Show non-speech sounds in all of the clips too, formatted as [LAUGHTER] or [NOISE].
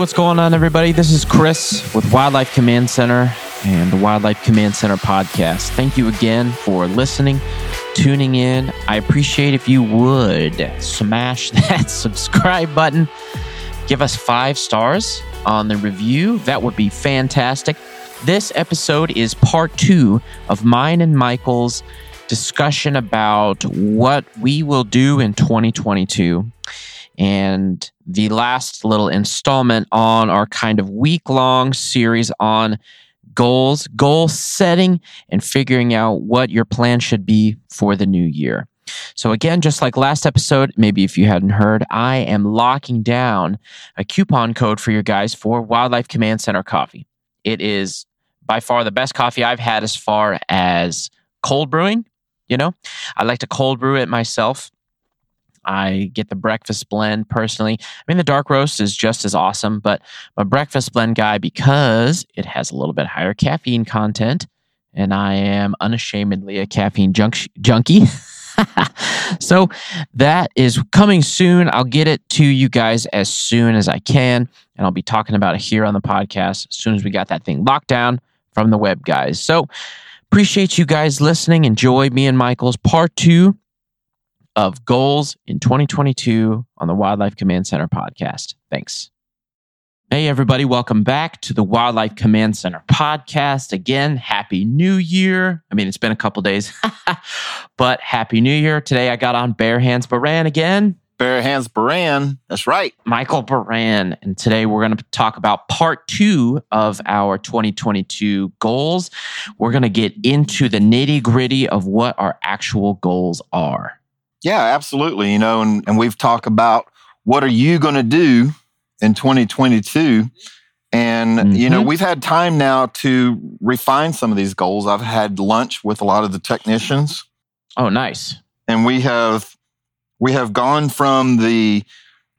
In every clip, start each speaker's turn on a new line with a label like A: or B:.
A: what's going on, everybody? This is Chris with Wildlife Command Center and the Wildlife Command Center podcast. Thank you again for listening, tuning in. I appreciate if you would smash [LAUGHS] that subscribe button, give us five stars on the review. That would be fantastic. This episode is part two of mine and Michael's discussion about what we will do in 2022 and the last little installment on our kind of week long series on goals, goal setting, and figuring out what your plan should be for the new year. So, again, just like last episode, maybe if you hadn't heard, I am locking down a coupon code for your guys for Wildlife Command Center coffee. It is by far the best coffee I've had as far as cold brewing. You know, I like to cold brew it myself. I get the breakfast blend personally. I mean, the dark roast is just as awesome, but a breakfast blend guy because it has a little bit higher caffeine content, and I am unashamedly a caffeine junk- junkie. [LAUGHS] so that is coming soon. I'll get it to you guys as soon as I can, and I'll be talking about it here on the podcast as soon as we got that thing locked down from the web guys. So appreciate you guys listening. Enjoy me and Michael's part two of goals in 2022 on the Wildlife Command Center podcast. Thanks. Hey, everybody, welcome back to the Wildlife Command Center podcast. Again, Happy New Year. I mean, it's been a couple days, [LAUGHS] but Happy New Year. Today I got on Bare Hands Baran again.
B: Bare Hands Baran. That's right.
A: Michael Baran. And today we're going to talk about part two of our 2022 goals. We're going to get into the nitty gritty of what our actual goals are.
B: Yeah, absolutely. You know, and, and we've talked about what are you going to do in 2022. And, mm-hmm. you know, mm-hmm. we've had time now to refine some of these goals. I've had lunch with a lot of the technicians.
A: Oh, nice.
B: And we have we have gone from the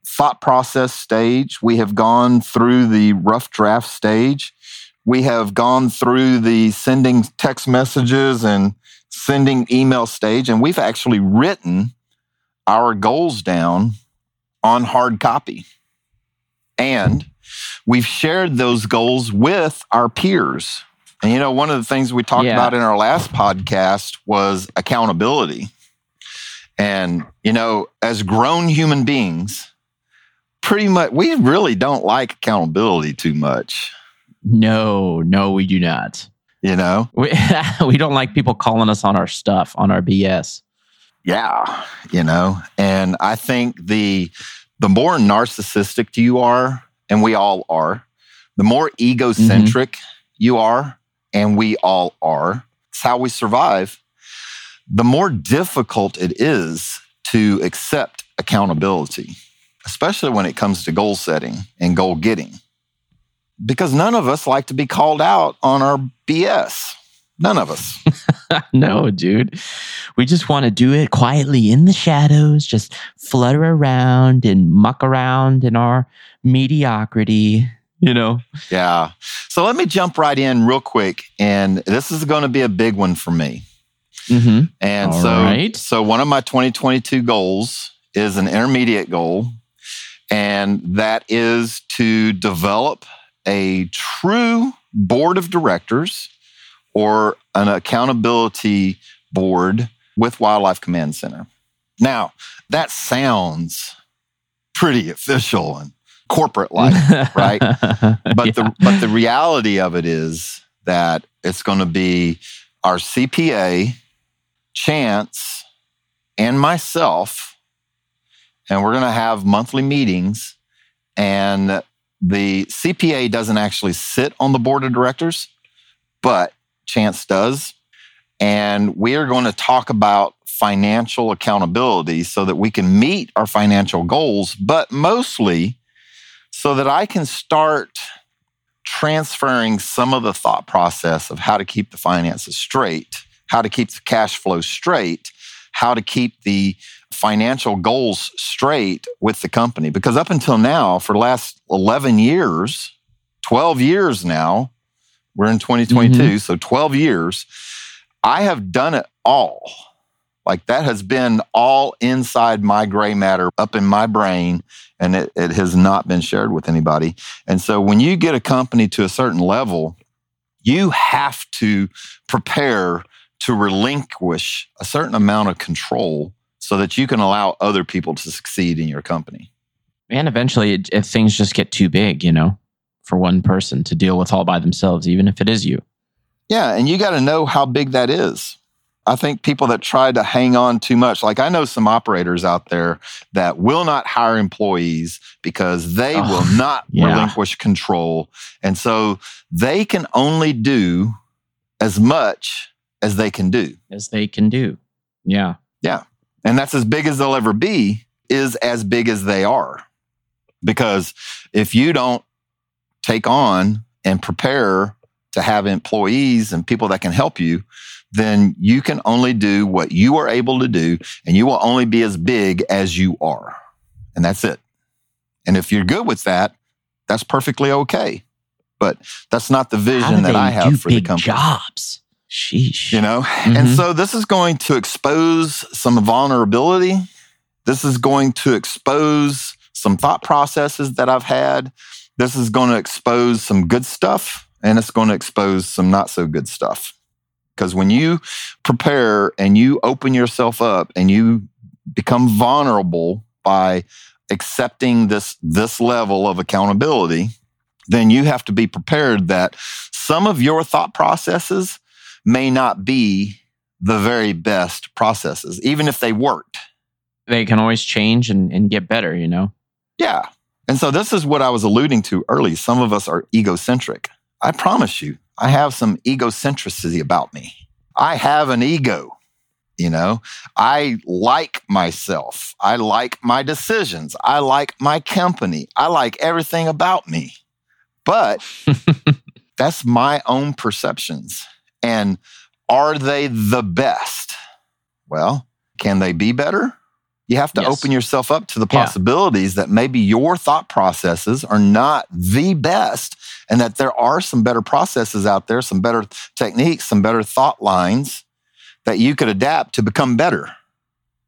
B: thought process stage. We have gone through the rough draft stage. We have gone through the sending text messages and sending email stage, and we've actually written our goals down on hard copy. And we've shared those goals with our peers. And you know, one of the things we talked yeah. about in our last podcast was accountability. And, you know, as grown human beings, pretty much, we really don't like accountability too much.
A: No, no, we do not.
B: You know,
A: we, [LAUGHS] we don't like people calling us on our stuff, on our BS.
B: Yeah, you know, and I think the the more narcissistic you are, and we all are, the more egocentric mm-hmm. you are, and we all are. It's how we survive. The more difficult it is to accept accountability, especially when it comes to goal setting and goal getting because none of us like to be called out on our BS. None of us. [LAUGHS] [LAUGHS]
A: no, dude. We just want to do it quietly in the shadows, just flutter around and muck around in our mediocrity, you know?
B: Yeah. So let me jump right in real quick. And this is going to be a big one for me. Mm-hmm. And All so, right. so one of my 2022 goals is an intermediate goal, and that is to develop a true board of directors or an accountability board with Wildlife Command Center. Now, that sounds pretty official and corporate like, [LAUGHS] right? But yeah. the but the reality of it is that it's going to be our CPA, Chance, and myself, and we're going to have monthly meetings and the CPA doesn't actually sit on the board of directors, but Chance does. And we are going to talk about financial accountability so that we can meet our financial goals, but mostly so that I can start transferring some of the thought process of how to keep the finances straight, how to keep the cash flow straight, how to keep the financial goals straight with the company. Because up until now, for the last 11 years, 12 years now, we're in 2022, mm-hmm. so 12 years, I have done it all Like that has been all inside my gray matter up in my brain, and it, it has not been shared with anybody. And so when you get a company to a certain level, you have to prepare to relinquish a certain amount of control so that you can allow other people to succeed in your company.
A: And eventually, if things just get too big, you know, for one person to deal with all by themselves, even if it is you.
B: Yeah. And you got to know how big that is. I think people that try to hang on too much, like I know some operators out there that will not hire employees because they oh, will not [LAUGHS] yeah. relinquish control. And so they can only do as much as they can do.
A: As they can do. Yeah.
B: Yeah. And that's as big as they'll ever be, is as big as they are. Because if you don't take on and prepare to have employees and people that can help you, then you can only do what you are able to do and you will only be as big as you are. And that's it. And if you're good with that, that's perfectly okay. But that's not the vision that I have for the company.
A: Jobs. Sheesh.
B: You know? Mm-hmm. And so this is going to expose some vulnerability. This is going to expose some thought processes that I've had. This is going to expose some good stuff and it's going to expose some not so good stuff. Because when you prepare and you open yourself up and you become vulnerable by accepting this, this level of accountability, then you have to be prepared that some of your thought processes may not be the very best processes, even if they worked.
A: They can always change and, and get better, you know?
B: Yeah. And so this is what I was alluding to early. Some of us are egocentric. I promise you, I have some egocentricity about me. I have an ego. You know, I like myself. I like my decisions. I like my company. I like everything about me. But [LAUGHS] that's my own perceptions. And are they the best? Well, can they be better? You have to yes. open yourself up to the possibilities yeah. that maybe your thought processes are not the best and that there are some better processes out there, some better techniques, some better thought lines that you could adapt to become better.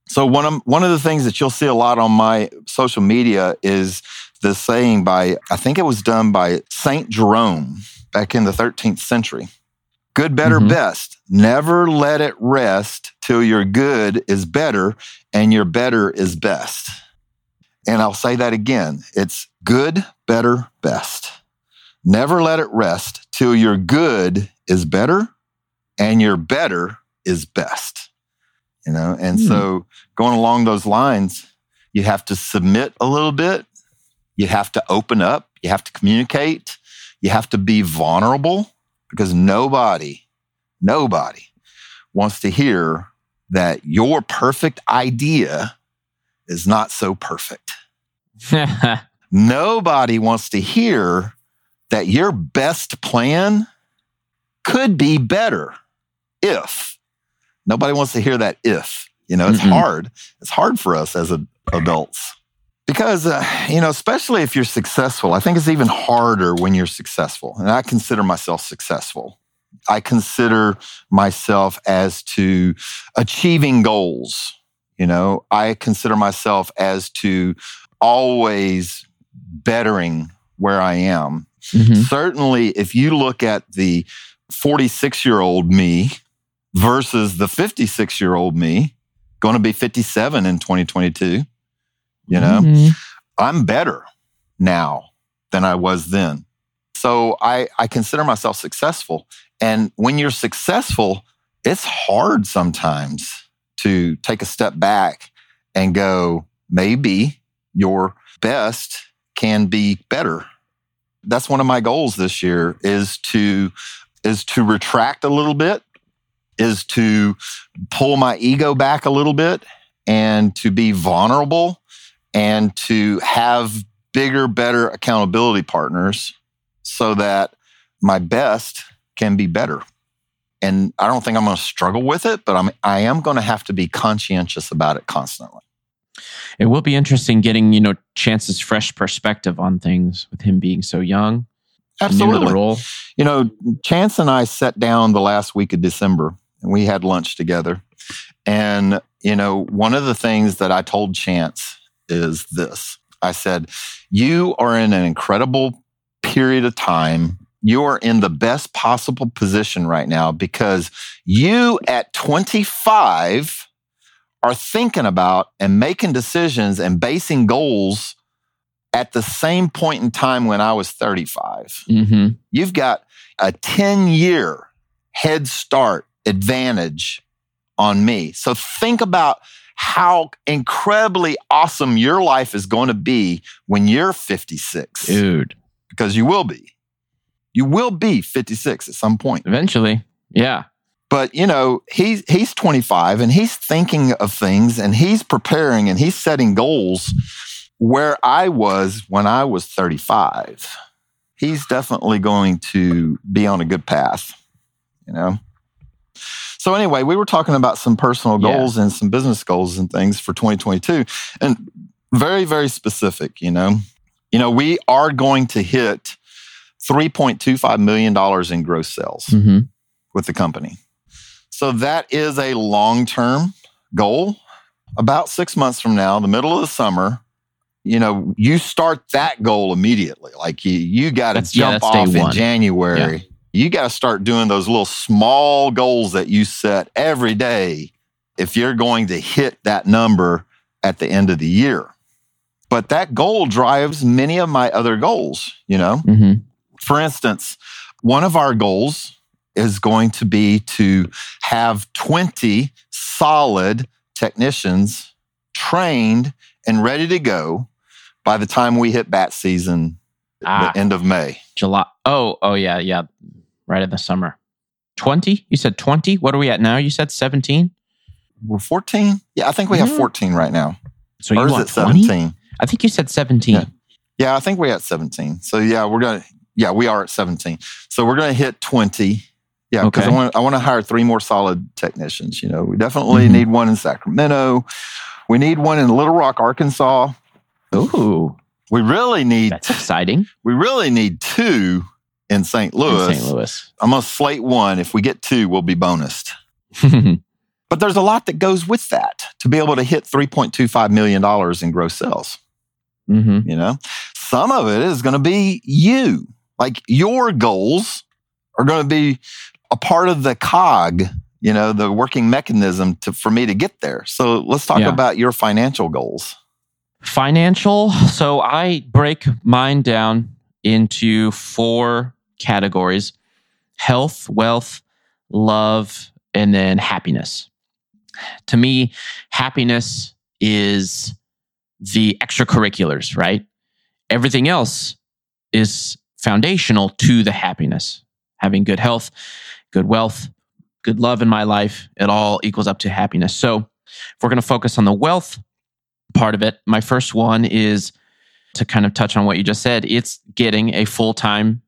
B: So one of one of the things that you'll see a lot on my social media is the saying by I think it was done by Saint Jerome back in the 13th century. Good, better, mm-hmm. best. Never let it rest till your good is better and your better is best. And I'll say that again. It's good, better, best. Never let it rest till your good is better and your better is best. You know, and mm. so going along those lines, you have to submit a little bit. You have to open up. You have to communicate. You have to be vulnerable because nobody, nobody wants to hear that your perfect idea is not so perfect. [LAUGHS] nobody wants to hear that your best plan could be better if. Nobody wants to hear that if. You know, it's mm hard. It's hard for us as a, adults because, uh, you know, especially if you're successful, I think it's even harder when you're successful. And I consider myself successful. I consider myself as to achieving goals. You know, I consider myself as to always bettering where I am. Mm-hmm. Certainly, if you look at the 46 year old me versus the 56 year old me, going to be 57 in 2022, you know, mm-hmm. I'm better now than I was then. So I, I consider myself successful. And when you're successful, it's hard sometimes to take a step back and go, maybe your best can be better that's one of my goals this year is to is to retract a little bit is to pull my ego back a little bit and to be vulnerable and to have bigger better accountability partners so that my best can be better and i don't think i'm going to struggle with it but i'm i am going to have to be conscientious about it constantly
A: it will be interesting getting you know Chance's fresh perspective on things with him being so young.
B: Absolutely. role. You know, Chance and I sat down the last week of December and we had lunch together. And, you know, one of the things that I told Chance is this I said, You are in an incredible period of time. You are in the best possible position right now because you at 25 are thinking about and making decisions and basing goals at the same point in time when I was 35. Mm-hmm. You've got a 10 year head start advantage on me. So think about how incredibly awesome your life is going to be when you're 56.
A: Dude.
B: Because you will be. You will be 56 at some point.
A: Eventually. Yeah.
B: But you know, he's he's 25 and he's thinking of things and he's preparing and he's setting goals where I was when I was 35. He's definitely going to be on a good path, you know. So anyway, we were talking about some personal goals yeah. and some business goals and things for 2022 and very very specific, you know. You know, we are going to hit 3.25 million dollars in gross sales mm-hmm. with the company. So that is a long-term goal. About 6 months from now, the middle of the summer, you know, you start that goal immediately. Like you, you got to jump yeah, off in January. Yeah you got to start doing those little small goals that you set every day if you're going to hit that number at the end of the year. But that goal drives many of my other goals, you know? Mm-hmm. For instance, one of our goals is going to be to have 20 solid technicians trained and ready to go by the time we hit bat season ah, the end of May.
A: July. Oh, oh yeah, yeah right in the summer. 20? You said 20? What are we at now? You said 17?
B: We're 14? Yeah, I think we have mm-hmm. 14 right now.
A: So you want 17? I think you said 17.
B: Yeah. yeah, I think we're at 17. So yeah, we're going to, yeah, we are at 17. So we're going to hit 20. Yeah, because okay. I want I want to hire three more solid technicians. You know, we definitely mm-hmm. need one in Sacramento. We need one in Little Rock, Arkansas.
A: Ooh,
B: we really need.
A: That's exciting.
B: We really need two in St. Louis.
A: In St. Louis.
B: I'm going to slate one. If we get two, we'll be bonused. [LAUGHS] but there's a lot that goes with that to be able to hit $3.25 million in gross sales. Mm-hmm. You know, some of it is going to be you. Like your goals are going to be a part of the cog, you know, the working mechanism to, for me to get there. So let's talk yeah. about your financial goals.
A: Financial. So I break mine down into four categories health, wealth, love, and then happiness. To me, happiness is the extracurriculars, right? Everything else is foundational to the happiness. Having good health, good wealth, good love in my life, it all equals up to happiness. So, if we're going to focus on the wealth part of it, my first one is to kind of touch on what you just said, it's getting a full time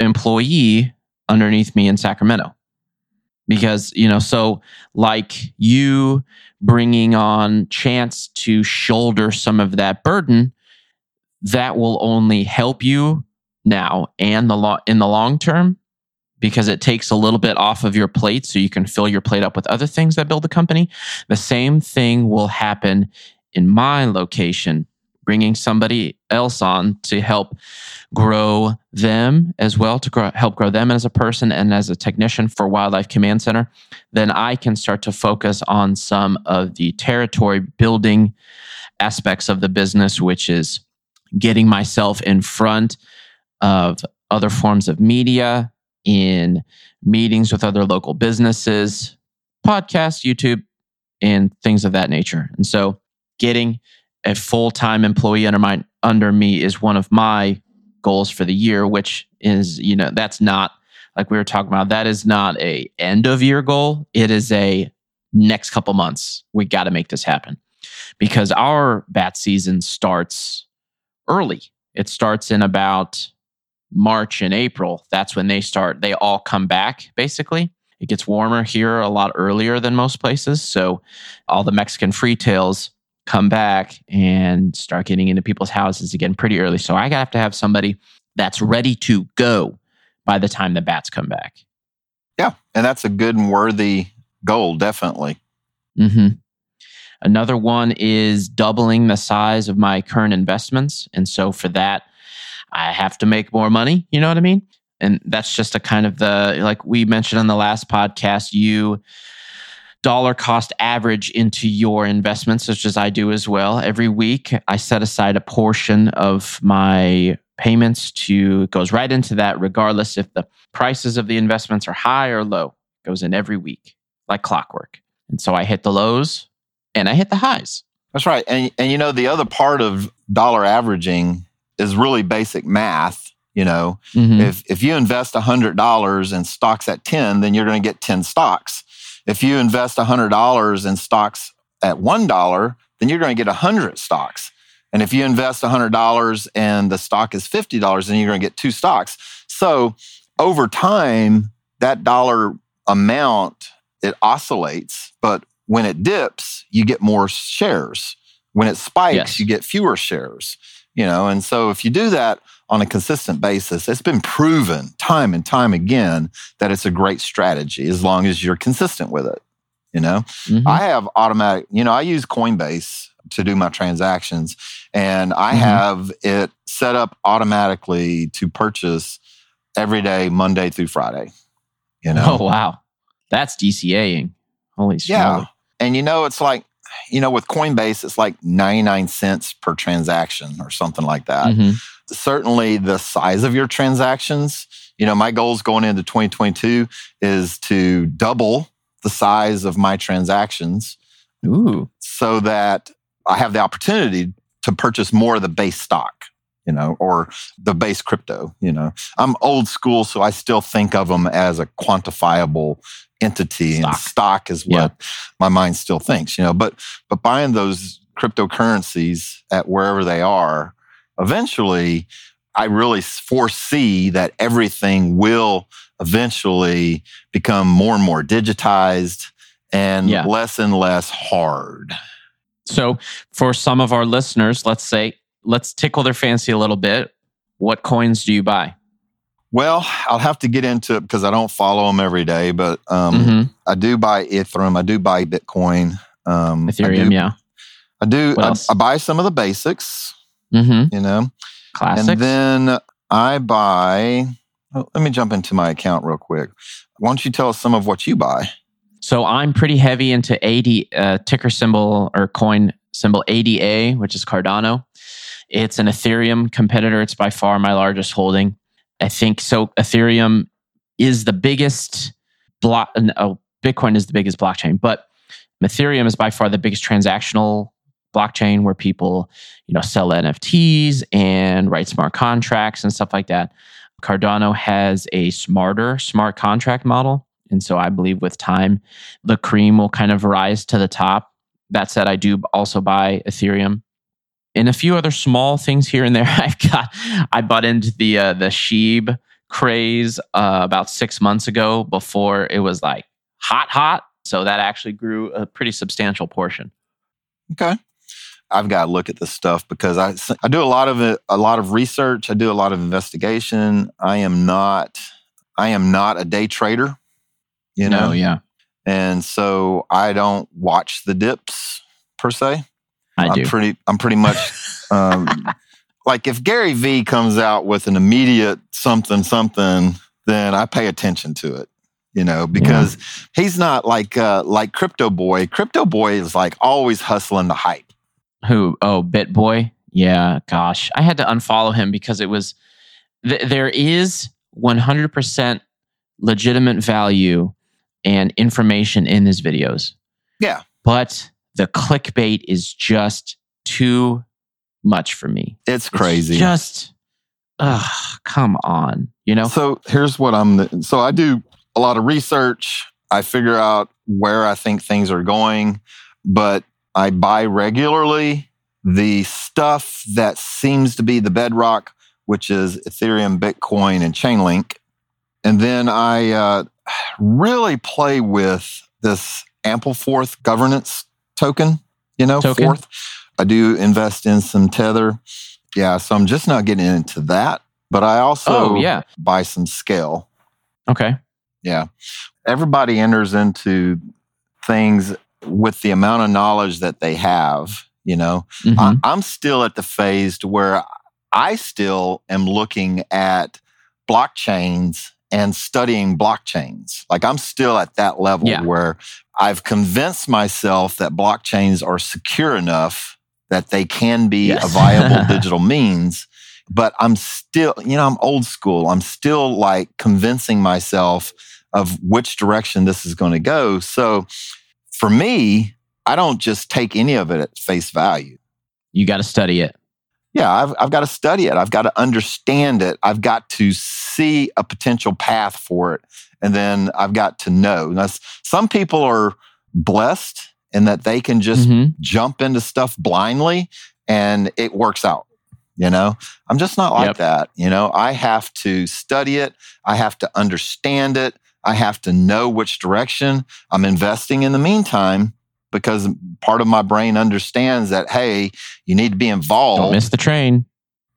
A: employee underneath me in Sacramento. Because, you know, so like you bringing on Chance to shoulder some of that burden, that will only help you now and the lo- in the long term because it takes a little bit off of your plate so you can fill your plate up with other things that build the company. The same thing will happen in my location bringing somebody else on to help grow them as well, to grow, help grow them as a person and as a technician for Wildlife Command Center, then I can start to focus on some of the territory building aspects of the business, which is getting myself in front of other forms of media, in meetings with other local businesses, podcasts, YouTube, and things of that nature. And so getting a full time employee under my under me is one of my goals for the year, which is you know that's not like we were talking about. That is not a end of year goal. It is a next couple months. We got to make this happen because our bat season starts early. It starts in about March and April. That's when they start. They all come back basically. It gets warmer here a lot earlier than most places. So all the Mexican free tails come back and start getting into people's houses again pretty early. So I have to have somebody that's ready to go by the time the bats come back.
B: Yeah. And that's a good and worthy goal, definitely.
A: Mm-hmm. Another one is doubling the size of my current investments. And so for that, I have to make more money. You know what I mean? And that's just a kind of the, like we mentioned on the last podcast, you dollar cost average into your investments, such as I do as well. Every week, I set aside a portion of my payments to, goes right into that, regardless if the prices of the investments are high or low. It goes in every week like clockwork. And so I hit the lows and I hit the highs.
B: That's right. And, and you know, the other part of dollar averaging is really basic math. You know, mm-hmm. if, if you invest $100 in stocks at 10, then you're going to get 10 stocks. If you invest $100 in stocks at $1, then you're going to get 100 stocks. And if you invest $100 and the stock is $50, then you're going to get two stocks. So over time, that dollar amount, it oscillates, but when it dips, you get more shares. When it spikes, yes. you get fewer shares. You know, and so if you do that on a consistent basis, it's been proven time and time again that it's a great strategy as long as you're consistent with it. You know, mm-hmm. I have automatic, you know, I use Coinbase to do my transactions and I mm-hmm. have it set up automatically to purchase every day, Monday through Friday. You know,
A: oh, wow. That's DCAing. Holy shit. Yeah.
B: And you know, it's like, you know, with Coinbase, it's like 99 cents per transaction or something like that. Mm-hmm. Certainly the size of your transactions, you know, my goals going into 2022 is to double the size of my transactions.
A: Ooh.
B: So that I have the opportunity to purchase more of the base stock, you know, or the base crypto, you know. I'm old school, so I still think of them as a quantifiable entity stock. and stock is what yeah. my mind still thinks, you know. But but buying those cryptocurrencies at wherever they are, eventually I really foresee that everything will eventually become more and more digitized and yeah. less and less hard.
A: So, for some of our listeners, let's say, let's tickle their fancy a little bit. What coins do you buy?
B: Well, I'll have to get into it because I don't follow them every day, but um, mm-hmm. I do buy Ethereum. I do buy Bitcoin.
A: Um, Ethereum,
B: I
A: do, yeah.
B: I do. I, I, buy some of the basics. Mm-hmm. You know,
A: classics.
B: And then I buy. Oh, let me jump into my account real quick. Why don't you tell us some of what you buy?
A: So I'm pretty heavy into AD uh, ticker symbol or coin symbol ADA, which is Cardano. It's an Ethereum competitor. It's by far my largest holding. I think so. Ethereum is the biggest block. Oh, Bitcoin is the biggest blockchain, but Ethereum is by far the biggest transactional blockchain where people, you know, sell NFTs and write smart contracts and stuff like that. Cardano has a smarter smart contract model. And so I believe with time, the cream will kind of rise to the top. That said, I do also buy Ethereum and a few other small things here and there. [LAUGHS] I've got I bought into the uh, the Sheeb craze uh, about six months ago before it was like hot hot. So that actually grew a pretty substantial portion.
B: Okay. I've got to look at this stuff because I, I do a lot of it, a lot of research. I do a lot of investigation. I am not I am not a day trader. You know,
A: no, yeah.
B: And so I don't watch the dips per se.
A: I
B: am
A: do.
B: pretty. I'm pretty much [LAUGHS] um, like if Gary Vee comes out with an immediate something something, then I pay attention to it. You know, because yeah. he's not like uh, like Crypto Boy. Crypto Boy is like always hustling the hype.
A: Who? Oh, BitBoy. Yeah, gosh, I had to unfollow him because it was th- there is 100% legitimate value and information in his videos.
B: Yeah.
A: But the clickbait is just too much for me.
B: It's crazy.
A: It's just, ugh, come on. You know?
B: So here's what I'm, so I do a lot of research. I figure out where I think things are going, but I buy regularly the stuff that seems to be the bedrock, which is Ethereum, Bitcoin, and Chainlink. And then I uh, really play with this Ampleforth governance token, you know, token. Forth. I do invest in some Tether. Yeah, so I'm just not getting into that, but I also
A: oh, yeah.
B: buy some SKALE.
A: Okay.
B: Yeah. Everybody enters into things with the amount of knowledge that they have. You know, mm-hmm. I, am still at the phase to where I still am looking at blockchains and studying blockchains. Like I'm still at that level yeah. where I've convinced myself that blockchains are secure enough that they can be yes. a viable [LAUGHS] digital means. But I'm still, you know, I'm old school. I'm still like convincing myself of which direction this is going to go. So for me, I don't just take any of it at face value.
A: You got to study it.
B: Yeah, I've, I've got to study it. I've got to understand it. I've got to see a potential path for it. And then I've got to know. Now, some people are blessed in that they can just mm-hmm. jump into stuff blindly and it works out. You know, I'm just not like yep. that. You know, I have to study it, I have to understand it, I have to know which direction I'm investing in the meantime because part of my brain understands that, hey, you need to be involved.
A: Don't miss the train.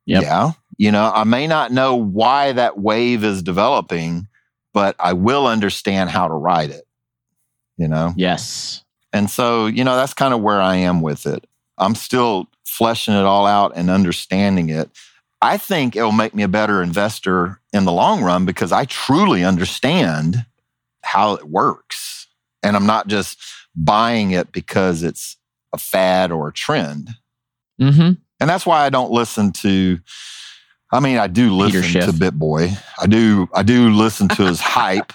B: Yep. Yeah. You know, I may not know why that wave is developing, but I will understand how to ride it. You know?
A: Yes.
B: And so, you know, that's kind of where I am with it. I'm still fleshing it all out and understanding it. I think it'll make me a better investor in the long run because I truly understand how it works. And I'm not just buying it because it's a fad or a trend. Mm-hmm. And that's why I don't listen to. I mean, I do listen to BitBoy. I do. I do listen to his [LAUGHS] hype.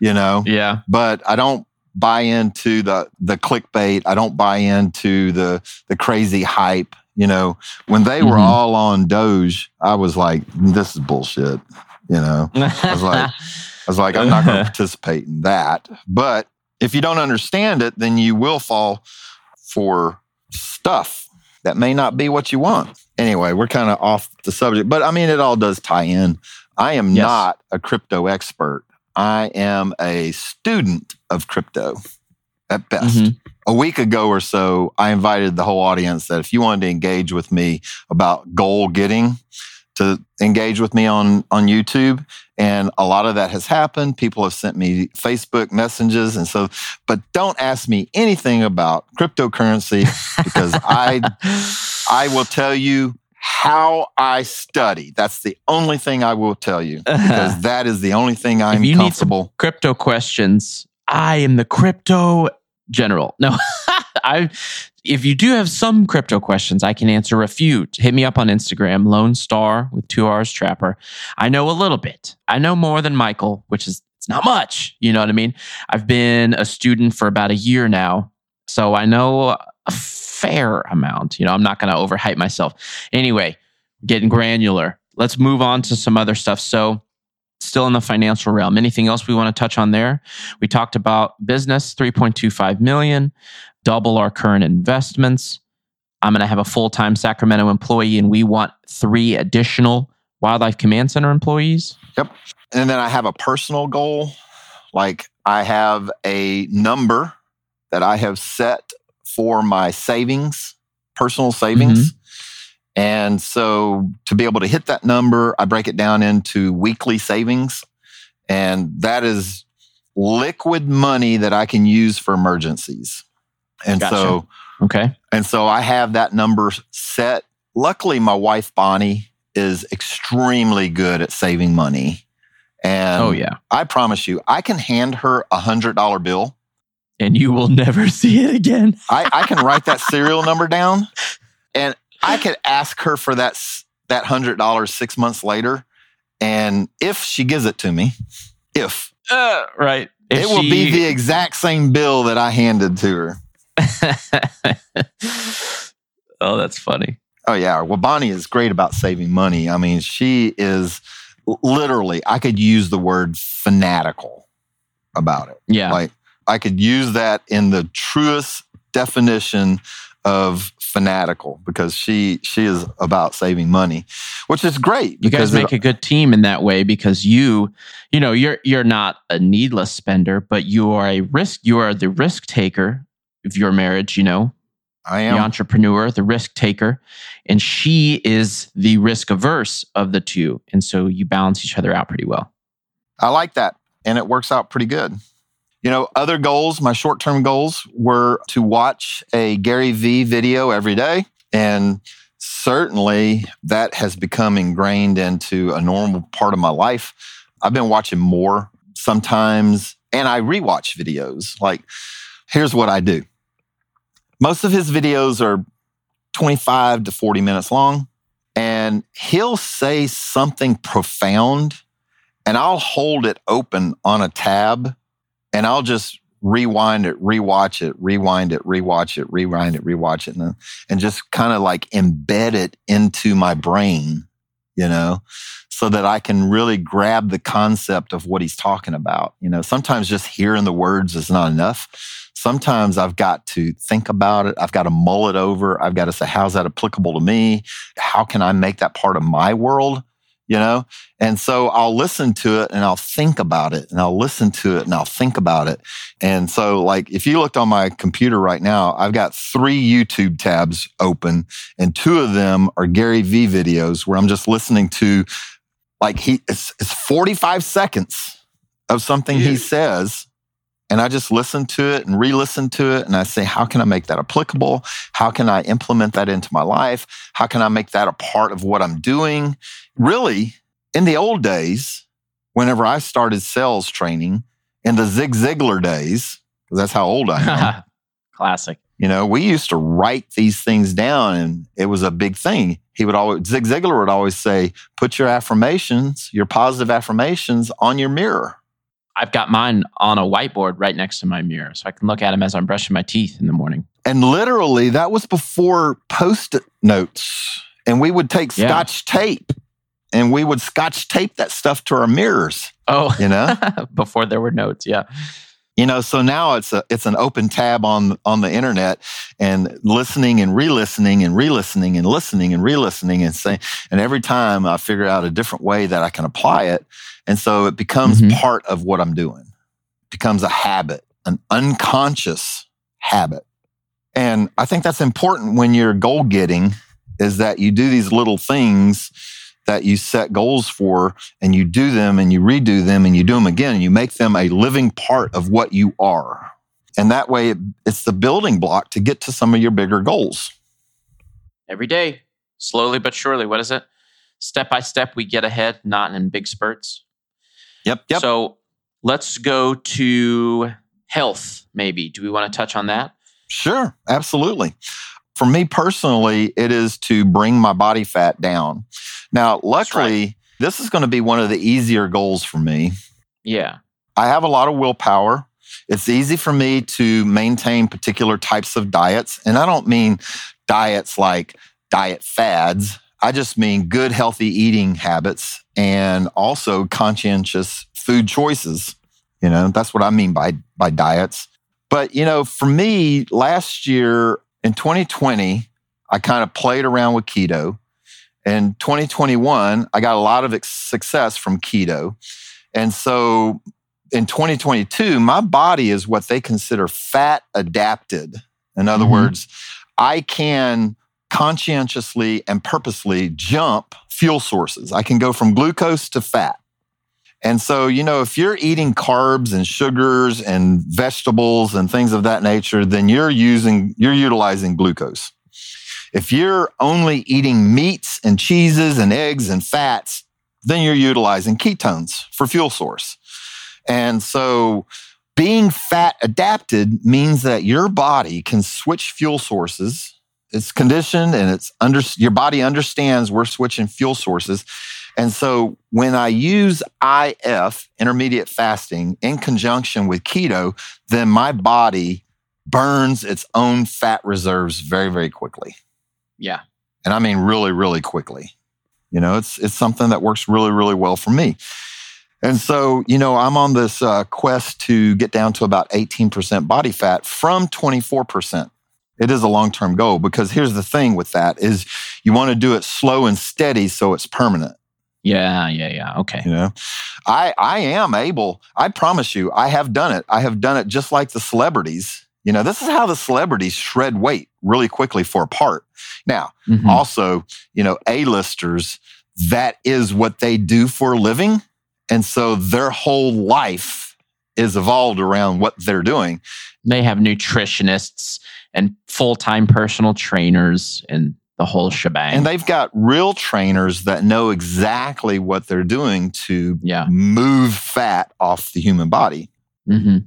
B: You know.
A: Yeah.
B: But I don't buy into the the clickbait. I don't buy into the the crazy hype. You know, when they were mm-hmm. all on Doge, I was like, "This is bullshit." You know, [LAUGHS] I was like, I was like, I'm not going to participate in that. But if you don't understand it, then you will fall for stuff that may not be what you want. Anyway, we're kind of off the subject, but I mean, it all does tie in. I am yes. not a crypto expert. I am a student of crypto at best. Mm-hmm. A week ago or so, I invited the whole audience that if you wanted to engage with me about goal getting, to engage with me on on YouTube and a lot of that has happened people have sent me Facebook messages and so but don't ask me anything about cryptocurrency because [LAUGHS] I I will tell you how I study. That's the only thing I will tell you because that is the only thing I'm if you comfortable. Need
A: crypto questions. I am the crypto general. No, [LAUGHS] I if you do have some crypto questions, I can answer a few. Hit me up on Instagram, Lone Star with two R's Trapper. I know a little bit. I know more than Michael, which is it's not much. You know what I mean? I've been a student for about a year now, so I know a fair amount. You know, I'm not going to overhype myself. Anyway, getting granular. Let's move on to some other stuff. So still in the financial realm. Anything else we want to touch on there? We talked about business, 3.25 million, double our current investments. I'm going to have a full-time Sacramento employee and we want three additional Wildlife Command Center employees.
B: Yep. And then I have a personal goal. Like I have a number that I have set for my savings, personal savings. Mm-hmm. And so to be able to hit that number, I break it down into weekly savings. And that is liquid money that I can use for emergencies. And gotcha. so,
A: okay.
B: And so I have that number set. Luckily, my wife, Bonnie, is extremely good at saving money. And
A: oh, yeah.
B: I promise you, I can hand her a hundred dollar bill.
A: And you will [LAUGHS] never see it again.
B: I, I can write that serial number down and I could ask her for that that hundred dollars six months later, and if she gives it to me, if
A: uh, right, if
B: it will she... be the exact same bill that I handed to her. [LAUGHS]
A: oh, that's funny.
B: Oh yeah. Well, Bonnie is great about saving money. I mean, she is literally. I could use the word fanatical about it.
A: Yeah.
B: Like I could use that in the truest definition of fanatical because she she is about saving money, which is great.
A: You guys make it, a good team in that way because you, you know, you're you're not a needless spender, but you are a risk. You are the risk taker of your marriage. You know,
B: I am
A: the entrepreneur, the risk taker, and she is the risk averse of the two, and so you balance each other out pretty well.
B: I like that, and it works out pretty good. You know, other goals, my short term goals were to watch a Gary Vee video every day. And certainly that has become ingrained into a normal part of my life. I've been watching more sometimes, and I rewatch videos. Like, here's what I do most of his videos are 25 to 40 minutes long, and he'll say something profound, and I'll hold it open on a tab and I'll just rewind it, rewatch it, rewind it, rewatch it, rewind it, rewatch it, and, and just kind of like embed it into my brain, you know, so that I can really grab the concept of what he's talking about. You know, sometimes just hearing the words is not enough. Sometimes I've got to think about it. I've got to mull it over. I've got to say, how's that applicable to me? How can I make that part of my world? You know? And so I'll listen to it and I'll think about it and I'll listen to it and I'll think about it. And so, like, if you looked on my computer right now, I've got three YouTube tabs open and two of them are Gary Vee videos where I'm just listening to, like, he, it's, it's 45 seconds of something he says and I just listen to it and re listen to it. And I say, how can I make that applicable? How can I implement that into my life? How can I make that a part of what I'm doing? Really, in the old days, whenever I started sales training in the Zig Ziglar days, because that's how old I am. [LAUGHS]
A: Classic.
B: You know, we used to write these things down and it was a big thing. He would always, Zig Ziglar would always say, put your affirmations, your positive affirmations on your mirror.
A: I've got mine on a whiteboard right next to my mirror, so I can look at them as I'm brushing my teeth in the morning.
B: And literally, that was before post-it notes, and we would take yeah. scotch tape and we would scotch tape that stuff to our mirrors.
A: Oh, you know, [LAUGHS] before there were notes, yeah.
B: You know, so now it's a it's an open tab on on the internet, and listening and re-listening and re-listening and listening and re-listening and saying, and every time I figure out a different way that I can apply it, and so it becomes mm-hmm. part of what I'm doing. It becomes a habit, an unconscious habit. And I think that's important when you're goal getting is that you do these little things that you set goals for and you do them and you redo them and you do them again and you make them a living part of what you are. And that way it, it's the building block to get to some of your bigger goals.
A: Every day, slowly but surely. What is it? Step by step, we get ahead, not in big spurts.
B: Yep. Yep.
A: So let's go to health, maybe. Do we want to touch on that?
B: Sure. Absolutely. For me personally, it is to bring my body fat down. Now, luckily, right. this is going to be one of the easier goals for me.
A: Yeah.
B: I have a lot of willpower. It's easy for me to maintain particular types of diets. And I don't mean diets like diet fads. I just mean good, healthy eating habits and also conscientious food choices. You know, that's what I mean by, by diets. But, you know, for me, last year in 2020, I kind of played around with keto. In 2021, I got a lot of success from keto. And so in 2022, my body is what they consider fat adapted. In other mm-hmm. words, I can conscientiously and purposely jump fuel sources. I can go from glucose to fat. And so, you know, if you're eating carbs and sugars and vegetables and things of that nature, then you're using, you're utilizing glucose. If you're only eating meats and cheeses and eggs and fats, then you're utilizing ketones for fuel source. And so being fat adapted means that your body can switch fuel sources it's conditioned and it's under your body understands we're switching fuel sources. And so when I use IF, intermediate fasting, in conjunction with keto, then my body burns its own fat reserves very, very quickly.
A: Yeah.
B: And I mean really, really quickly. You know, it's it's something that works really, really well for me. And so, you know, I'm on this uh, quest to get down to about 18% body fat from 24%. It is a long-term goal because here's the thing with that is you want to do it slow and steady so it's permanent.
A: Yeah, yeah, yeah. Okay.
B: You know, I I am able. I promise you, I have done it. I have done it just like the celebrities. You know, this is how the celebrities shred weight really quickly for a part. Now, mm-hmm. also, you know, A-listers, that is what they do for a living. And so their whole life is evolved around what they're doing.
A: They have nutritionists and full time personal trainers and the whole shebang.
B: And they've got real trainers that know exactly what they're doing to
A: yeah.
B: move fat off the human body.
A: Mm-hmm.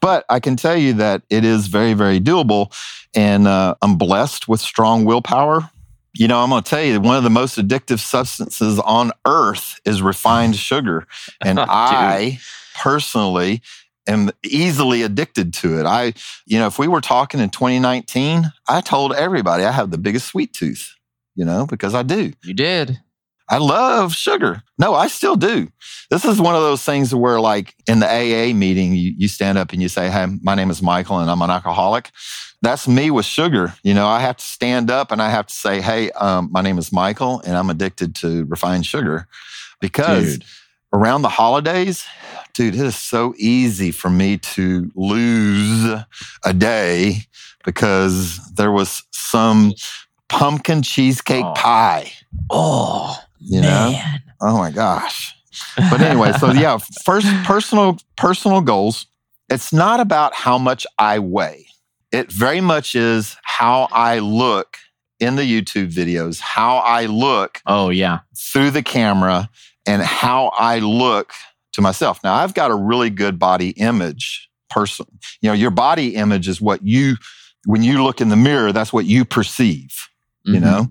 B: But I can tell you that it is very, very doable. And uh, I'm blessed with strong willpower. You know, I'm going to tell you, one of the most addictive substances on earth is refined sugar. And [LAUGHS] I personally am easily addicted to it. I, you know, if we were talking in 2019, I told everybody I have the biggest sweet tooth, you know, because I do.
A: You did.
B: I love sugar. No, I still do. This is one of those things where, like in the AA meeting, you, you stand up and you say, Hey, my name is Michael and I'm an alcoholic. That's me with sugar. You know, I have to stand up and I have to say, Hey, um, my name is Michael and I'm addicted to refined sugar because Dude. Around the holidays, dude, it is so easy for me to lose a day because there was some pumpkin cheesecake oh. pie.
A: Oh, you man. know?
B: Oh my gosh. But anyway, so yeah, first personal personal goals. It's not about how much I weigh. It very much is how I look in the YouTube videos, how I look.
A: Oh yeah.
B: Through the camera and how I look to myself. Now, I've got a really good body image person. You know, your body image is what you when you look in the mirror, that's what you perceive, mm-hmm. you know?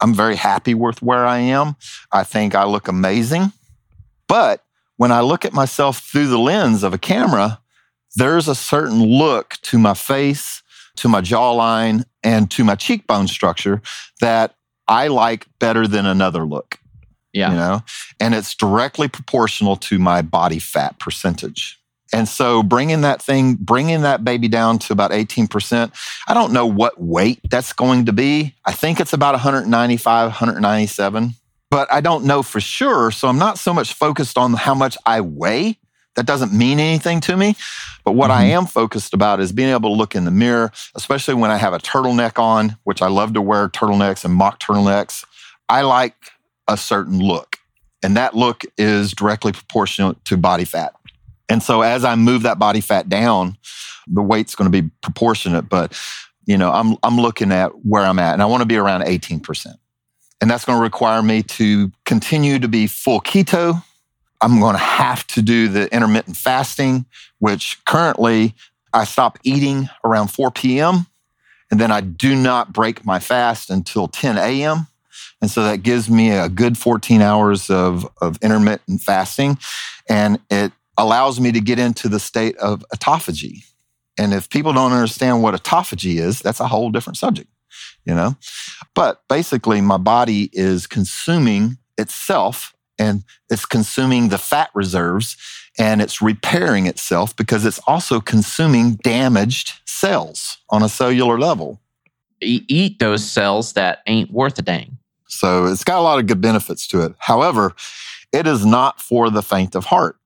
B: I'm very happy with where I am. I think I look amazing. But when I look at myself through the lens of a camera, there's a certain look to my face, to my jawline, and to my cheekbone structure that I like better than another look.
A: Yeah.
B: You know, and it's directly proportional to my body fat percentage. And so bringing that thing, bringing that baby down to about 18%, I don't know what weight that's going to be. I think it's about 195, 197, but I don't know for sure. So I'm not so much focused on how much I weigh. That doesn't mean anything to me. But what mm-hmm. I am focused about is being able to look in the mirror, especially when I have a turtleneck on, which I love to wear turtlenecks and mock turtlenecks. I like a certain look. And that look is directly proportional to body fat. And so as I move that body fat down, the weight's going to be proportionate, but you know, I'm I'm looking at where I'm at and I want to be around 18%. And that's going to require me to continue to be full keto. I'm going to have to do the intermittent fasting, which currently I stop eating around 4 p.m. and then I do not break my fast until 10 a.m. And so that gives me a good 14 hours of, of intermittent fasting. And it allows me to get into the state of autophagy. And if people don't understand what autophagy is, that's a whole different subject, you know? But basically, my body is consuming itself and it's consuming the fat reserves and it's repairing itself because it's also consuming damaged cells on a cellular level.
A: Eat those cells that ain't worth a dang.
B: So it's got a lot of good benefits to it. However, it is not for the faint of heart.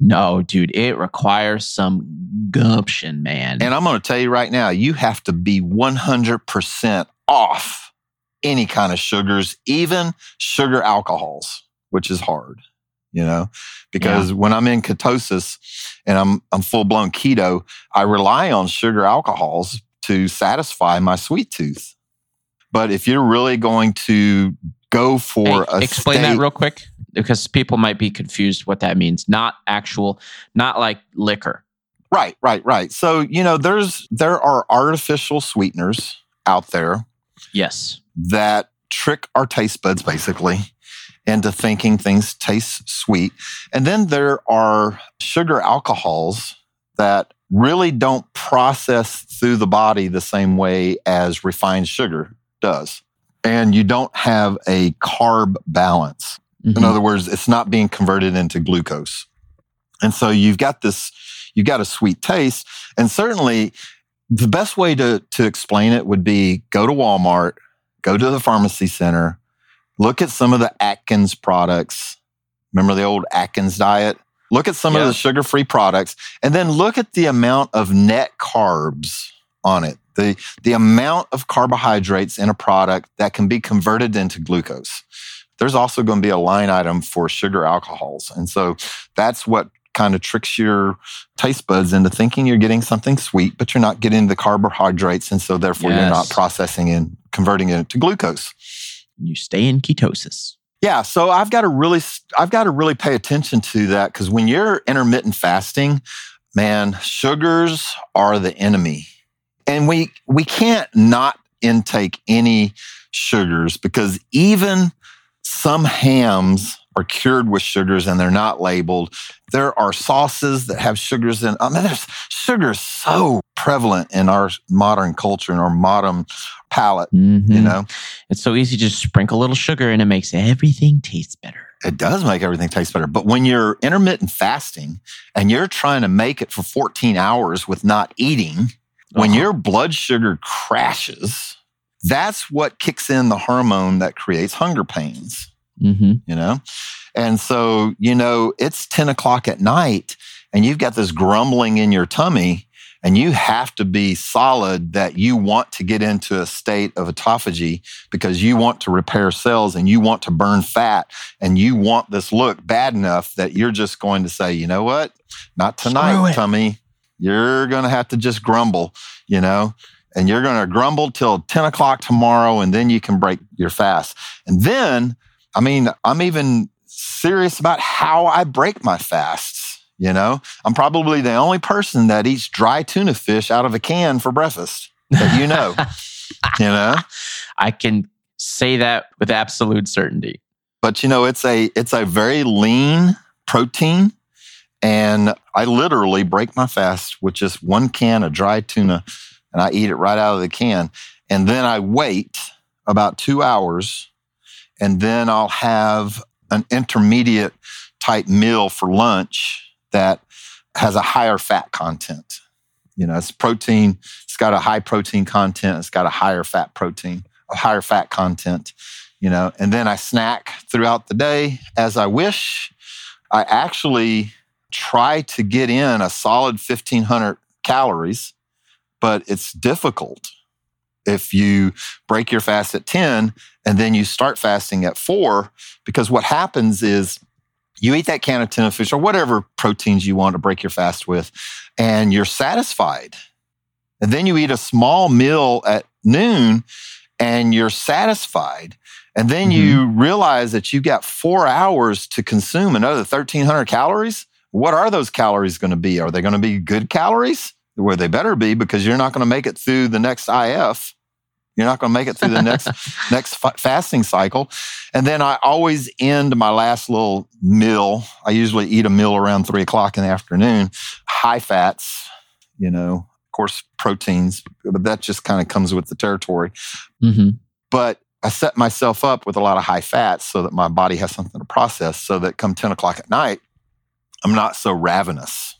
A: No, dude, it requires some gumption, man.
B: And I'm going to tell you right now, you have to be 100% off any kind of sugars, even sugar alcohols, which is hard, you know, because yeah. when I'm in ketosis and I'm, I'm full blown keto, I rely on sugar alcohols to satisfy my sweet tooth. But if you're really going to go for
A: hey, explain state, that real quick because people might be confused what that means. Not actual, not like liquor.
B: Right, right, right. So you know, there's there are artificial sweeteners out there.
A: Yes.
B: That trick our taste buds basically into thinking things taste sweet. And then there are sugar alcohols that really don't process through the body the same way as refined sugar does. And you don't have a carb balance. Mm-hmm. In other words, it's not being converted into glucose. And so you've got this, you've got a sweet taste. And certainly the best way to, to explain it would be go to Walmart, go to the pharmacy center, look at some of the Atkins products. Remember the old Atkins diet? Look at some yeah. of the sugar free products and then look at the amount of net carbs on it the, the amount of carbohydrates in a product that can be converted into glucose. There's also going to be a line item for sugar alcohols. And so that's what kind of tricks your taste buds into thinking you're getting something sweet, but you're not getting the carbohydrates. And so therefore yes. you're not processing and converting it to glucose.
A: You stay in ketosis.
B: Yeah. So I've got to really, I've got to really pay attention to that because when you're intermittent fasting, man, sugars are the enemy. And we, we can't not intake any sugars because even some hams are cured with sugars and they're not labeled. There are sauces that have sugars in. I mean, there's sugar so prevalent in our modern culture and our modern palate. Mm-hmm. You know,
A: it's so easy to just sprinkle a little sugar and it makes everything taste better.
B: It does make everything taste better. But when you're intermittent fasting and you're trying to make it for 14 hours with not eating, uh-huh. when your blood sugar crashes, that's what kicks in the hormone that creates hunger pains. Mm-hmm. You know? And so, you know, it's 10 o'clock at night and you've got this grumbling in your tummy and you have to be solid that you want to get into a state of autophagy because you want to repair cells and you want to burn fat and you want this look bad enough that you're just going to say, you know what? Not tonight, tummy. You're going to have to just grumble, you know? and you're going to grumble till 10 o'clock tomorrow and then you can break your fast. And then, I mean, I'm even serious about how I break my fasts. You know, I'm probably the only person that eats dry tuna fish out of a can for breakfast that you know. [LAUGHS] you know,
A: I can say that with absolute certainty.
B: But you know, it's a it's a very lean protein and I literally break my fast with just one can of dry tuna and I eat it right out of the can. And then I wait about two hours, and then I'll have an intermediate type meal for lunch that has a higher fat content. You know, it's protein, it's got a high protein content, it's got a higher fat protein, a higher fat content, you know, and then I snack throughout the day as I wish. I actually try to get in a solid 1500 calories but it's difficult if you break your fast at 10 and then you start fasting at 4 because what happens is you eat that can of tuna fish or whatever proteins you want to break your fast with and you're satisfied. And then you eat a small meal at noon and you're satisfied. And then mm-hmm. you realize that you got four hours to consume another 1300 calories. What are those calories going to be? Are they going to be good calories? Where they better be because you're not going to make it through the next IF. You're not going to make it through the next [LAUGHS] next fasting cycle. And then I always end my last little meal. I usually eat a meal around three o'clock in the afternoon. High fats, you know, of course, proteins, but that just kind of comes with the territory. Mm-hmm. But I set myself up with a lot of high fats so that my body has something to process so that come 10 o'clock at night, I'm not so ravenous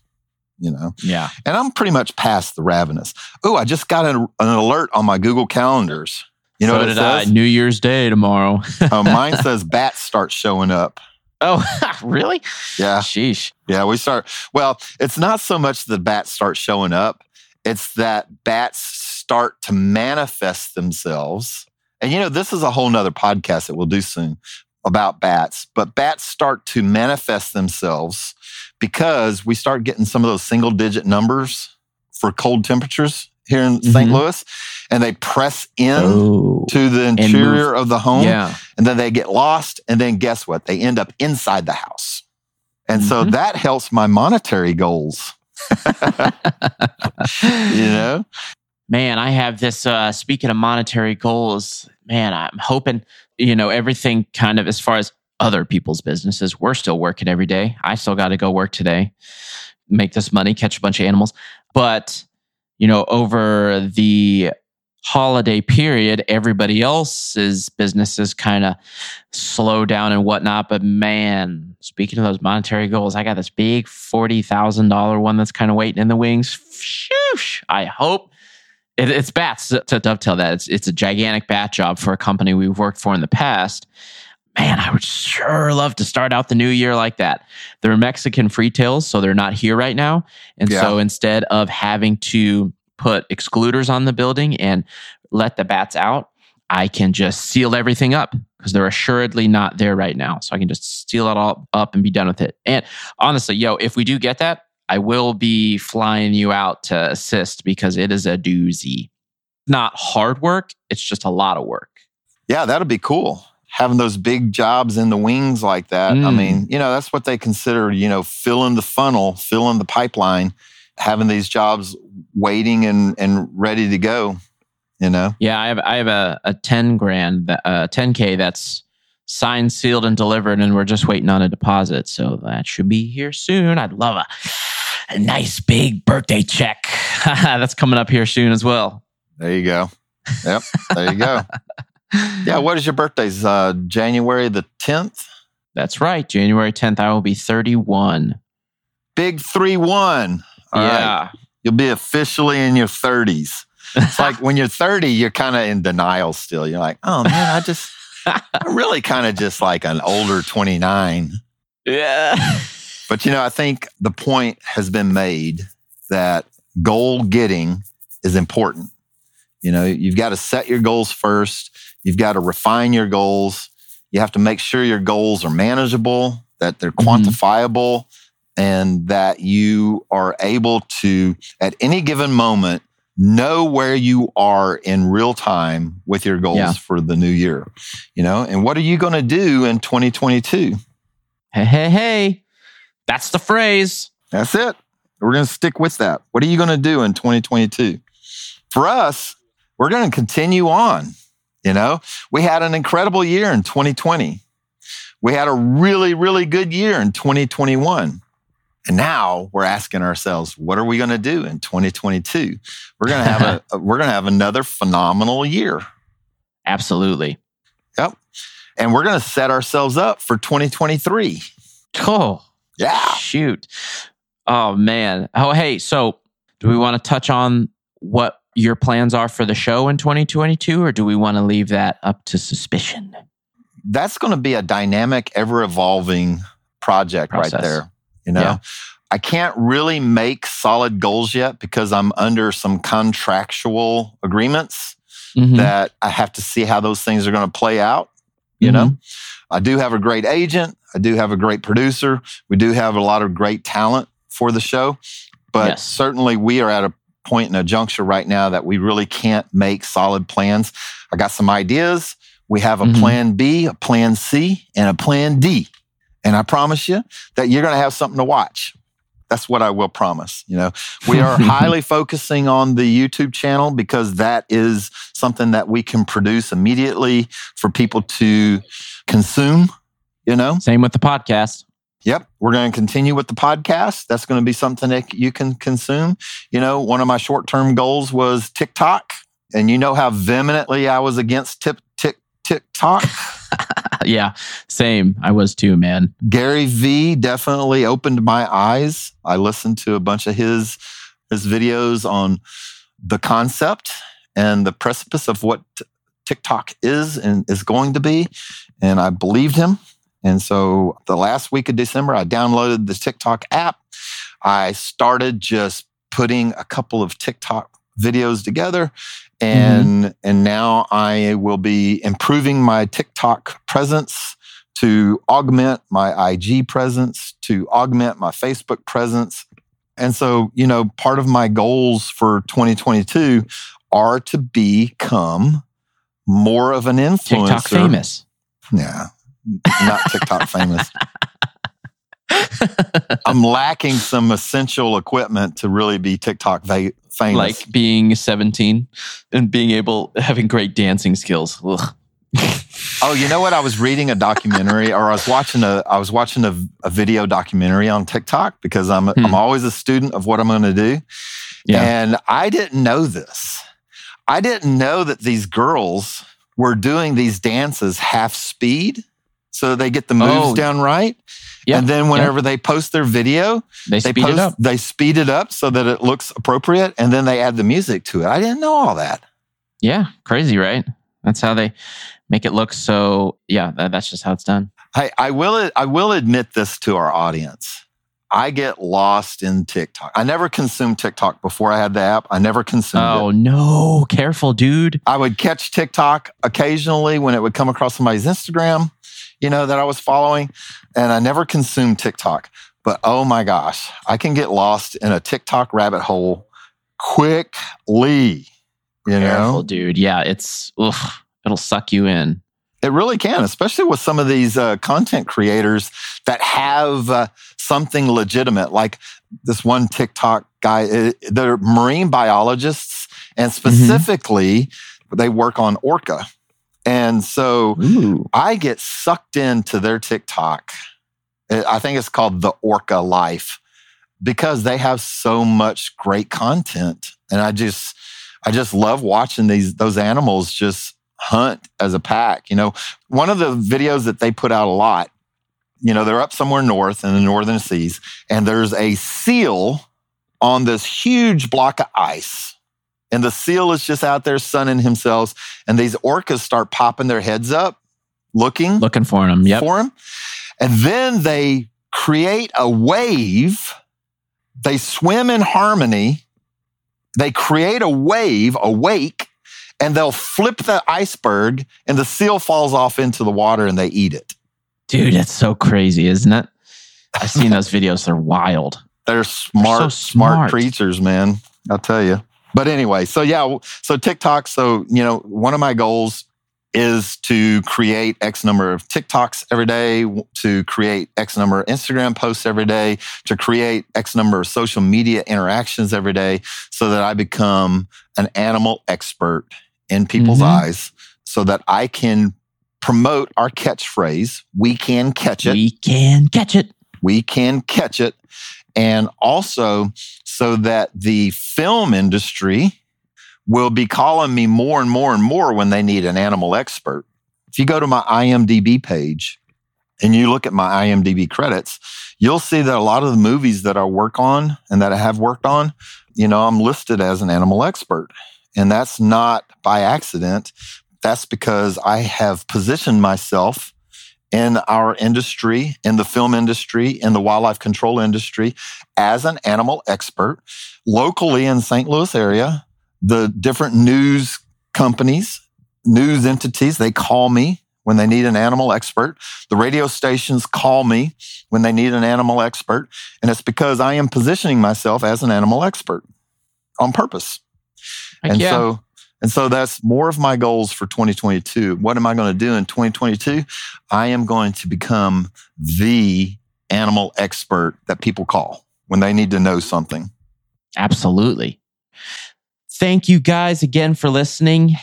B: you know?
A: Yeah.
B: And I'm pretty much past the ravenous. Oh, I just got an, an, alert on my Google calendars. You know so what it says?
A: I. New Year's Day tomorrow.
B: uh, [LAUGHS] mine [LAUGHS] says bats start showing up.
A: Oh, [LAUGHS] really?
B: Yeah.
A: Sheesh.
B: Yeah, we start. Well, it's not so much the bats start showing up, it's that bats start to manifest themselves. And you know, this is a whole nother podcast that we'll do soon about bats, but bats start to manifest themselves because we start getting some of those single digit numbers for cold temperatures here in mm-hmm. St. Louis and they press in oh, to the interior of the home yeah. and then they get lost and then guess what they end up inside the house and mm-hmm. so that helps my monetary goals [LAUGHS] you know
A: man i have this uh speaking of monetary goals man i'm hoping you know everything kind of as far as other people's businesses. We're still working every day. I still got to go work today, make this money, catch a bunch of animals. But, you know, over the holiday period, everybody else's businesses kind of slow down and whatnot. But man, speaking of those monetary goals, I got this big $40,000 one that's kind of waiting in the wings. Shoosh, I hope. it's bats to dovetail that. It's, it's a gigantic bat job for a company we've worked for in the past man, I would sure love to start out the new year like that. They're Mexican free tails, so they're not here right now. And yeah. so instead of having to put excluders on the building and let the bats out, I can just seal everything up because they're assuredly not there right now. So I can just seal it all up and be done with it. And honestly, yo, if we do get that, I will be flying you out to assist because it is a doozy. Not hard work, it's just a lot of work.
B: Yeah, that'll be cool. Having those big jobs in the wings like that. Mm. I mean, you know, that's what they consider, you know, filling the funnel, filling the pipeline, having these jobs waiting and, and ready to go you know?
A: Yeah i have i have a, a 10 grand uh 10k that's signed sealed and delivered and we're just waiting on a deposit so that should be here soon. I'd love a, a nice big birthday check. [LAUGHS] That's coming up here soon as well.
B: There you go. Yep there you go [LAUGHS] yeah what is your birthday's uh january the 10th
A: that's right january 10th i will be 31
B: big 3-1 yeah right. you'll be officially in your 30s it's [LAUGHS] like when you're 30, you're kind of in denial still. You're like, oh man, I just, [LAUGHS] I'm really kind of just like an older 29.
A: Yeah.
B: But you know, I think the point has been made that goal getting is important. You know, you've got to set your goals first. You've got to refine your goals. You have to make sure your goals are manageable, that they're mm-hmm. quantifiable, and that you are able to, at any given moment, know where you are in real time with your goals yeah. for the new year. You know, and what are you going to do in 2022?
A: Hey, hey, hey. That's the phrase.
B: That's it. We're going to stick with that. What are you going to do in 2022? For us, we're going to continue on. You know, we had an incredible year in 2020. We had a really, really good year in 2021. And now we're asking ourselves, what are we going to do in 2022? We're going to have a [LAUGHS] we're going to have another phenomenal year.
A: Absolutely.
B: Yep. And we're going to set ourselves up for 2023.
A: Oh.
B: Yeah.
A: Shoot. Oh man. Oh hey, so do we want to touch on what your plans are for the show in 2022 or do we want to leave that up to suspicion?
B: That's going to be a dynamic, ever evolving project Process. right there. You know, yeah. I can't really make solid goals yet because I'm under some contractual agreements mm-hmm. that I have to see how those things are going to play out. You mm-hmm. know, I do have a great agent. I do have a great producer. We do have a lot of great talent for the show, but yes. certainly we are at a point in a juncture right now that we really can't make solid plans. I got some ideas. We have a mm-hmm. plan B, a plan C, and a plan D. And I promise you that you're going to have something to watch. That's what I will promise. You know, we are [LAUGHS] highly focusing on the YouTube channel because that is something that we can produce immediately for people to consume, you know?
A: Same with the podcast.
B: Yep. We're going to continue with the podcast. That's going to be something that you can consume. You know, one of my short term goals was TikTok. And you know how vehemently I was against tip, tick, TikTok. [LAUGHS]
A: yeah, same. I was too, man.
B: Gary V definitely opened my eyes. I listened to a bunch of his his videos on the concept and the precipice of what TikTok is and is going to be, and I believed him. And so the last week of December, I downloaded the TikTok app. I started just putting a couple of TikTok videos together and mm-hmm. and now I will be improving my TikTok presence to augment my IG presence, to augment my Facebook presence. And so, you know, part of my goals for 2022 are to become more of an influencer.
A: TikTok famous.
B: Yeah. Not TikTok famous. I'm lacking some essential equipment to really be TikTok va- famous.
A: Like being 17 and being able, having great dancing skills. [LAUGHS]
B: oh, you know what? I was reading a documentary, or I was watching a, I was watching a, a video documentary on TikTok because I'm, hmm. I'm always a student of what I'm going to do, yeah. and I didn't know this. I didn't know that these girls were doing these dances half speed, so they get the moves oh. down right. Yeah, and then whenever yeah. they post their video,
A: they, they speed post, it up.
B: They speed it up so that it looks appropriate, and then they add the music to it. I didn't know all that.
A: Yeah, crazy, right? That's how they make it look so. Yeah, that, that's just how it's done.
B: I, I will. I will admit this to our audience. I get lost in TikTok. I never consumed TikTok before I had the app. I never consumed
A: oh,
B: it.
A: Oh, no. Careful, dude.
B: I would catch TikTok occasionally when it would come across somebody's Instagram, you know, that I was following. And I never consumed TikTok. But oh my gosh, I can get lost in a TikTok rabbit hole quickly. You Careful, know?
A: dude. Yeah, it's, ugh, it'll suck you in.
B: It really can, especially with some of these uh, content creators that have uh, something legitimate, like this one TikTok guy. Uh, they're marine biologists, and mm-hmm. specifically, mm-hmm. they work on orca. And so Ooh. I get sucked into their TikTok. I think it's called the Orca Life because they have so much great content, and I just, I just love watching these those animals just hunt as a pack. You know, one of the videos that they put out a lot, you know, they're up somewhere north in the northern seas, and there's a seal on this huge block of ice. And the seal is just out there sunning himself. And these orcas start popping their heads up, looking,
A: looking for him. Yep.
B: For him. And then they create a wave. They swim in harmony. They create a wave, a wake, and they'll flip the iceberg and the seal falls off into the water and they eat it.
A: Dude, that's so crazy, isn't it? I've seen those videos. They're wild.
B: They're smart, They're so smart, smart creatures, man. I'll tell you. But anyway, so yeah, so TikTok. So, you know, one of my goals is to create X number of TikToks every day, to create X number of Instagram posts every day, to create X number of social media interactions every day so that I become an animal expert in people's mm-hmm. eyes so that I can promote our catchphrase, we can catch it.
A: We can catch it.
B: We can catch it. And also so that the film industry will be calling me more and more and more when they need an animal expert. If you go to my IMDb page and you look at my IMDb credits, you'll see that a lot of the movies that I work on and that I have worked on, you know, I'm listed as an animal expert. And that's not by accident. That's because I have positioned myself in our industry, in the film industry, in the wildlife control industry as an animal expert locally in St. Louis area. The different news companies, news entities, they call me when they need an animal expert. The radio stations call me when they need an animal expert. And it's because I am positioning myself as an animal expert on purpose. Heck and yeah. so and so that's more of my goals for 2022. What am I going to do in 2022? I am going to become the animal expert that people call when they need to know something.
A: Absolutely. Thank you guys again for listening.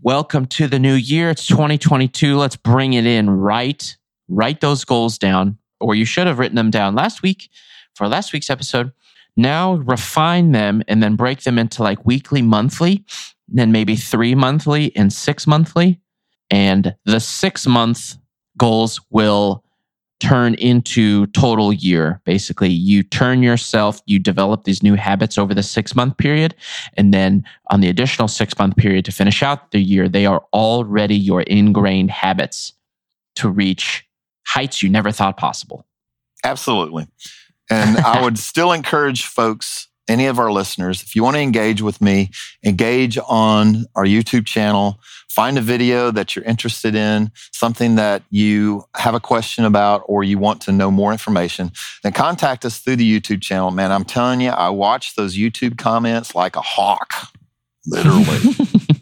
A: Welcome to the new year. It's 2022. Let's bring it in right. Write those goals down, or you should have written them down last week for last week's episode. Now refine them and then break them into like weekly, monthly, then maybe three monthly and six monthly. And the six month goals will turn into total year. Basically, you turn yourself, you develop these new habits over the six month period. And then on the additional six month period to finish out the year, they are already your ingrained habits to reach heights you never thought possible.
B: Absolutely. And I would [LAUGHS] still encourage folks, any of our listeners, if you want to engage with me, engage on our YouTube channel. Find a video that you're interested in, something that you have a question about, or you want to know more information, then contact us through the YouTube channel. Man, I'm telling you, I watch those YouTube comments like a hawk, literally.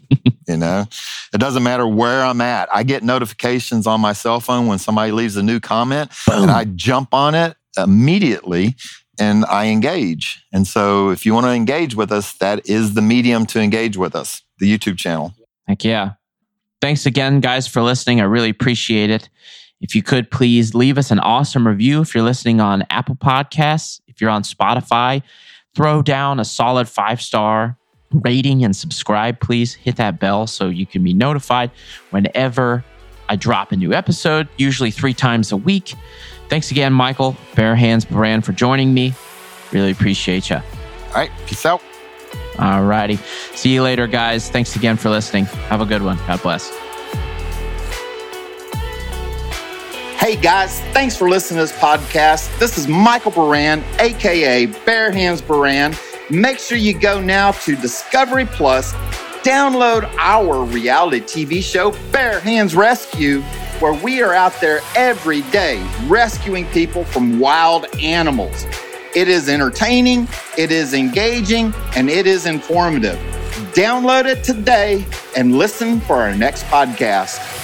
B: [LAUGHS] you know, it doesn't matter where I'm at. I get notifications on my cell phone when somebody leaves a new comment, Boom. and I jump on it immediately and I engage. And so if you want to engage with us, that is the medium to engage with us, the YouTube channel.
A: Heck yeah. Thanks again, guys, for listening. I really appreciate it. If you could please leave us an awesome review if you're listening on Apple Podcasts, if you're on Spotify, throw down a solid five star rating and subscribe, please. Hit that bell so you can be notified whenever I drop a new episode, usually three times a week. Thanks again, Michael Bare Hands Baran, for joining me. Really appreciate you.
B: All right. Peace out.
A: All righty. See you later, guys. Thanks again for listening. Have a good one. God bless.
B: Hey guys, thanks for listening to this podcast. This is Michael Baran, aka Bare Hands Baran. Make sure you go now to Discovery Plus, download our reality TV show, Bare Hands Rescue, where we are out there every day rescuing people from wild animals. It is entertaining, it is engaging, and it is informative. Download it today and listen for our next podcast.